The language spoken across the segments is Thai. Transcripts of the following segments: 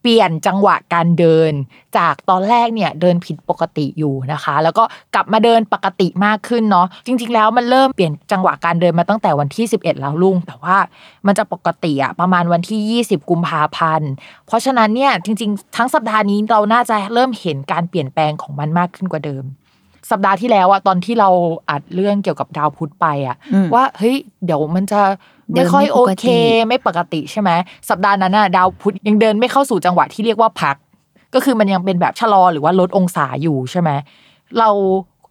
เปลี่ยนจังหวะการเดิน จากตอนแรกเนี่ยเดินผิดปกติอยู่นะคะ แล้วก็กลับมาเดินปกติมากขึ้นเนาะจริง ๆ แล้วมันเริ่มเปลี่ยนจังหวะการเดินมาตั้งแต่วันที่ 11 แล้วลุง แต่ว่ามันจะปกติอะประมาณวันที่ 20 กุมภาพันธ์เพราะฉะนั้นเนี่ยจริง ๆ ทั้งสัปดาห์นี้เราน่าจะเริ่มเห็นการเปลี่ยนแปลงของมันมากขึ้นกว่าเดิมสัปดาห์ที่แล้วอะตอนที่เราอัดเรื่องเกี่ยวกับดาวพุธไปอะอืมว่าเฮ้ยเดี๋ยวมันจะเดิ ไม่นค่อยไม่โอปกติเค ไม่ปกติใช่ไหมสัปดาห์นั้นน่ะดาวพุธยังเดินไม่เข้าสู่จังหวะที่เรียกว่าพัก ก็คือมันยังเป็นแบบชะลอหรือว่าลดองศาอยู่ใช่ไหมเรา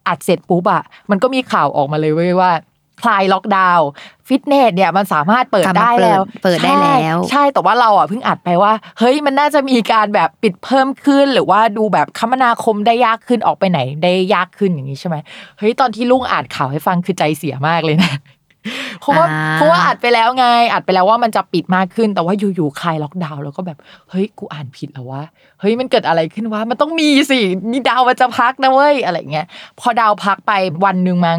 อัดเสร็จปุ๊บอะมันก็มีข่าวออกมาเลยเว้ยว่าคลายล็อกดาวน์ฟิตเนสเนี่ยมันสามารถเปิดกลับมาได้แล้ว เปิดเปิดได้แล้วใช่ใช่แต่ว่าเราอะเพิ่งอัดไปว่า เฮ้ยมันน่าจะมีการแบบปิดเพิ่มขึ้น หรือว่าดูแบบคมนาคมได้ยากขึ้นออกไปไหนได้ยากขึ้นอย่างนี้ใช่ไหมเฮ้ยตอนที่ลุงอ่านข่าวให้ฟังคือใจเสียมากเลยนะ เพราะว่าอ่าเพราะว่าอัดไปแล้วไง อัดไปแล้วว่ามันจะปิดมากขึ้น แต่ว่าอยู่ๆคลายล็อกดาวน์แล้วก็แบบ เฮ้ย กูอ่านผิดแล้ววะ เฮ้ย มันเกิดอะไรขึ้นวะ มันต้องมีสิมีดาวมันจะพักนะเว้ย อะไรเงี้ย พอดาวพักไปวันหนึ่งมั้ง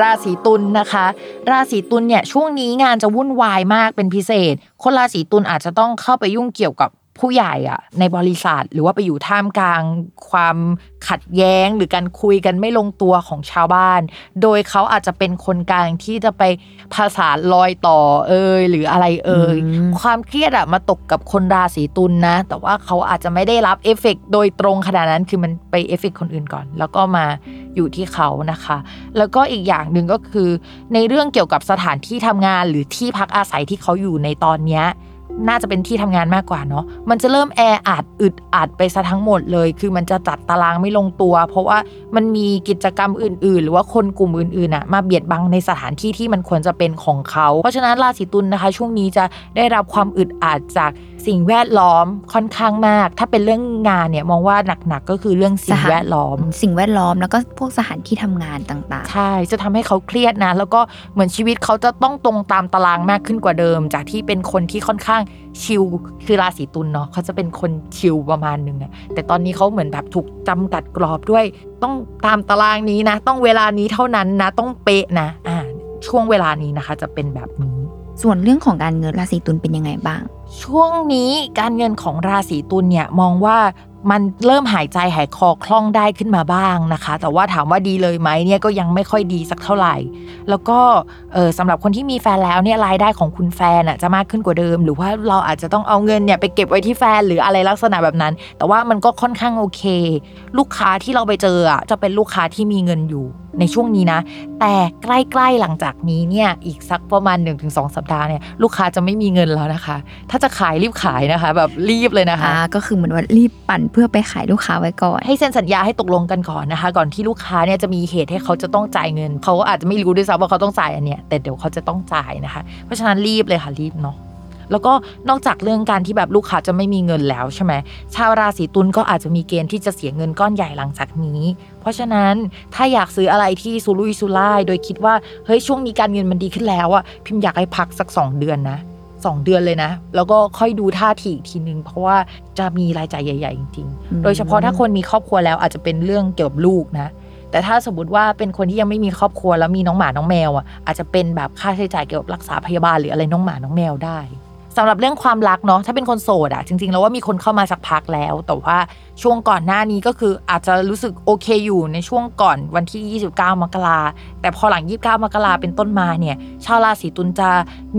ราศีตุลนะคะ ราศีตุลเนี่ยช่วงนี้งานจะวุ่นวายมากเป็นพิเศษ คนราศีตุลอาจจะต้องเข้าไปยุ่งเกี่ยวกับผู้ใหญ่อะในบริษัทหรือว่าไปอยู่ท่ามกลางความขัดแย้งหรือการคุยกันไม่ลงตัวของชาวบ้าน โดยเขาอาจจะเป็นคนกลางที่จะไปภาษานลอยต่อเอยหรืออะไรเอยอืมความเครียดอะมาตกกับคนราศีตุลนะ แต่ว่าเขาอาจจะไม่ได้รับเอฟเฟกต์โดยตรงขนาดนั้นคือมันไปเอฟเฟกต์คนอื่นก่อน แล้วก็มา อยู่ที่เขานะคะ แล้วก็อีกอย่างหนึ่งก็คือ ในเรื่องเกี่ยวกับสถานที่ทำงานหรือที่พักอาศัยที่เขาอยู่ในตอนเนี้ย น่าจะเป็นที่ทำงานมากกว่าเนาะมันจะเริ่มแออัดอึดอัดไปซะทั้งหมดเลย คือมันจะจัดตารางไม่ลงตัว เพราะว่ามันมีกิจกรรมอื่น ๆ หรือว่าคนกลุ่มอื่นๆอะมาเบียดบังในสถานที่ที่มันควรจะเป็นของเขาเพราะฉะนั้นราศีตุลนะคะ ช่วงนี้จะได้รับความอึดอัดจากสิ่งแวดล้อมค่อนข้างมาก ถ้าเป็นเรื่องงานเนี่ยมองว่าหนักๆก็คือเรื่องสิ่งแวดล้อม สิ่งแวดล้อมแล้วก็พวกสถานที่ทำงานต่างใช่จะทำให้เขาเครียดนะแล้วก็เหมือนชีวิตเขาจะต้องตรงตามตารางมากขึ้นกว่าเดิม จากที่เป็นคนที่ค่อนข้างชิลคือราศีตุลเนาะเขาจะเป็นคนชิลประมาณหนึงอะแต่ตอนนี้เขาเหมือนแบบถูกจำกัดกรอบด้วย ต้องตามตารางนี้นะ ต้องเวลานี้เท่านั้นนะ ต้องเป๊ะนะอ่าช่วงเวลานี้นะคะ จะเป็นแบบนี้ๆส่วนเรื่องของการเงินราศีตุลเป็นยังไงบ้าง ช่วงนี้การเงินของราศีตุลเนี่ยมองว่า มันเริ่มหายใจหายคอคล่องได้ขึ้นมาบ้างนะคะ แต่ว่าถามว่าดีเลยไหมเนี่ยก็ยังไม่ค่อยดีสักเท่าไหร่ แล้วก็เออสำหรับคนที่มีแฟนแล้วเนี่ยรายได้ของคุณแฟนอะจะมากขึ้นกว่าเดิม หรือว่าเราอาจจะต้องเอาเงินเนี่ยไปเก็บไว้ที่แฟนหรืออะไรลักษณะแบบนั้น แต่ว่ามันก็ค่อนข้างโอเค ลูกค้าที่เราไปเจออะจะเป็นลูกค้าที่มีเงินอยู่ในช่วงนี้นะ แต่ใกล้ๆหลังจากนี้เนี่ยอีกสักประมาณ 1-2 สัปดาห์เนี่ยลูกค้าจะไม่มีเงินแล้วนะคะ ถ้าจะขายรีบขายนะคะ แบบรีบเลยนะคะอ่าก็คือเหมือนว่ารีบปั่นเพื่อไปขายลูกค้าไว้ก่อน ให้เซ็นสัญญาให้ตกลงกันก่อนนะคะ ก่อนที่ลูกค้าเนี่ยจะมีเหตุให้เขาจะต้องจ่ายเงิน เขาก็อาจจะไม่รู้ด้วยซ้ำว่าเขาต้องจ่ายอันเนี้ยแต่เดี๋ยวเขาจะต้องจ่ายนะคะ เพราะฉะนั้นรีบเลยค่ะรีบเนาะ แล้วก็นอกจากเรื่องการที่แบบลูกค้าจะไม่มีเงินแล้วใช่ไหมชาวราศีตุลก็อาจจะมีเกณฑ์ที่จะเสียเงินก้อนใหญ่หลังจากนี้ เพราะฉะนั้นถ้าอยากซื้ออะไรที่ซูลุยซูล่ายโดยคิดว่าเฮ้ยช่วงนี้การเงินมันดีขึ้นแล้วอะพิมพ์อยากให้พักสัก 2 เดือนนะสองเดือนเลยนะ แล้วก็ค่อยดูท่าทีอีกทีนึง เพราะว่าจะมีรายจ่ายใหญ่ ๆ จริงอืมๆโดยเฉพาะถ้าคนมีครอบครัวแล้วอาจจะเป็นเรื่องเกี่ยวกับลูกนะ แต่ถ้าสมมติว่าเป็นคนที่ยังไม่มีครอบครัวแล้วมีน้องหมาน้องแมวอะอาจจะเป็นแบบค่าใช้จ่ายเกี่ยวกับรักษาพยาบาลหรืออะไรน้องหมาน้องแมวได้ สำหรับเรื่องความรักเนาะถ้าเป็นคนโสดอะจริงๆแล้วว่ามีคนเข้ามาสักพักแล้ว แต่ว่าช่วงก่อนหน้านี้ก็คืออาจจะรู้สึกโอเคอยู่ในช่วงก่อนวันที่ 29 มกราแต่พอหลัง 29 มกราเป็นต้นมาเนี่ยชาวราศีตุลจะ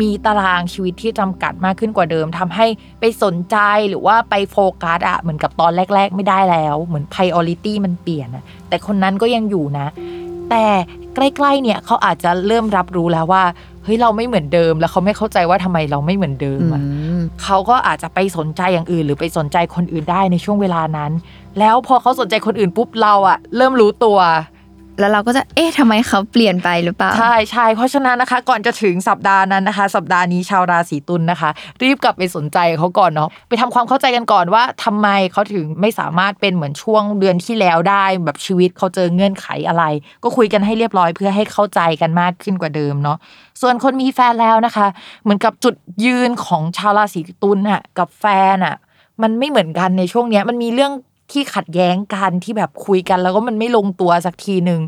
มีตารางชีวิตที่จำกัดมากขึ้นกว่าเดิมทำให้ไปสนใจหรือว่าไปโฟกัสอะเหมือนกับตอนแรก ๆ ไม่ได้แล้วเหมือน priority มันเปลี่ยนอะแต่คนนั้นก็ยังอยู่นะ แต่ใกล้ๆเนี่ยเขาอาจจะเริ่มรับรู้แล้วว่า เฮ้ยเราไม่เหมือนเดิม แล้วเขาไม่เข้าใจว่าทำไมเราไม่เหมือนเดิมอือะมเขาก็อาจจะไปสนใจอย่างอื่น หรือไปสนใจคนอื่นได้ในช่วงเวลานั้น แล้วพอเขาสนใจคนอื่นปุ๊บเราอะเริ่มรู้ตัว แล้วเราก็จะเอ๊ะทำไมเขาเปลี่ยนไปหรือเปล่า ใช่ใช่เพราะฉะนั้นนะคะ ก่อนจะถึงสัปดาห์นั้นนะคะ สัปดาห์นี้ชาวราศีตุลนะคะ รีบกลับไปสนใจเขาก่อนเนาะไปทำความเข้าใจกันก่อนว่าทำไมเขาถึงไม่สามารถเป็นเหมือนช่วงเดือนที่แล้วได้ แบบชีวิตเขาเจอเงื่อนไขอะไร ก็คุยกันให้เรียบร้อยเพื่อให้เข้าใจกันมากขึ้นกว่าเดิมเนาะส่วนคนมีแฟนแล้วนะคะ เหมือนกับจุดยืนของชาวราศีตุลน่ะกับแฟนอะมันไม่เหมือนกันในช่วงเนี้ยมันมีเรื่อง ที่ขัดแย้งกันที่แบบคุยกัน แล้วก็มันไม่ลงตัวสักทีหนึ่ง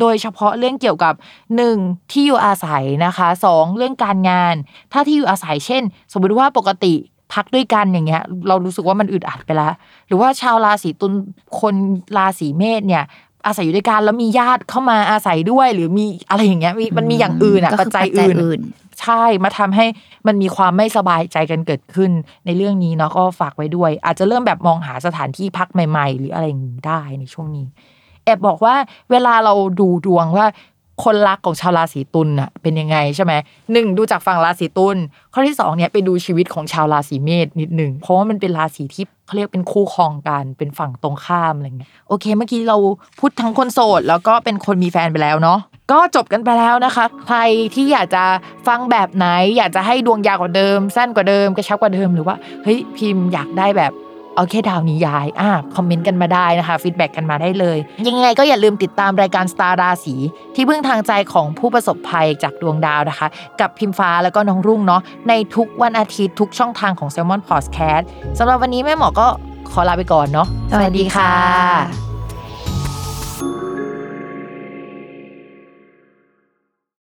โดยเฉพาะเรื่องเกี่ยวกับหนึ่งที่อยู่อาศัยนะคะสองเรื่องการงาน ถ้าที่อยู่อาศัยเช่น สมมติว่าปกติพักด้วยกันอย่างเงี้ย เรารู้สึกว่ามันอึดอัดไปแล้วหรือว่าชาวราศีตุลคนราศีเมษเนี่ยอาศัยอยู่ด้วยกันแล้วมีญาติเข้ามาอาศัยด้วย หรือมีอะไรอย่างเงี้ยมีมันมีอย่างอื่นอะก็ปัจคือจัยปัจจัยอื่น ใช่มาทำให้มันมีความไม่สบายใจกันเกิดขึ้น ในเรื่องนี้เนาะก็ฝากไว้ด้วย อาจจะเริ่มแบบมองหาสถานที่พักใหม่ ๆ หรืออะไรอย่างนี้ได้ในช่วงนี้ แอบบอกว่าเวลาเราดูดวงว่าคนรักของชาวราศีตุลน่ะเป็นยังไงใช่ไหมหนึ่งดูจากฝั่งราศีตุลข้อที่สองเนี่ยไปดูชีวิตของชาวราศีเมษนิดหนึ่งเพราะว่ามันเป็นราศีที่เขาเรียกเป็นคู่ครองกันเป็นฝั่งตรงข้ามอะไรเงี้ยโอเค เมื่อกี้เราพูดทั้งคนโสด แล้วก็เป็นคนมีแฟนไปแล้วเนาะ ก็จบกันไปแล้วนะคะ ใครที่อยากจะฟังแบบไหน อยากจะให้ดวงยาวกว่าเดิม สั้นกว่าเดิมกระชับกว่าเดิมหรือว่าเฮ้ยพิมพ์อยากได้แบบเอาแค่ดาวนิยายอะ comment กันมาได้นะคะ feedback กันมาได้เลย ยังไงก็อย่าลืมติดตามรายการ Star ราศีที่พึ่งทางใจของผู้ประสบภัยจากดวงดาวนะคะ กับพิมฟ้าแล้วก็น้องรุ่งเนาะในทุกวันอาทิตย์ทุกช่องทางของ s ซ l m o n Podcast สำหรับวันนี้แม่หมอก็ขอลาไปก่อนเนาะสวัสดีค่ะ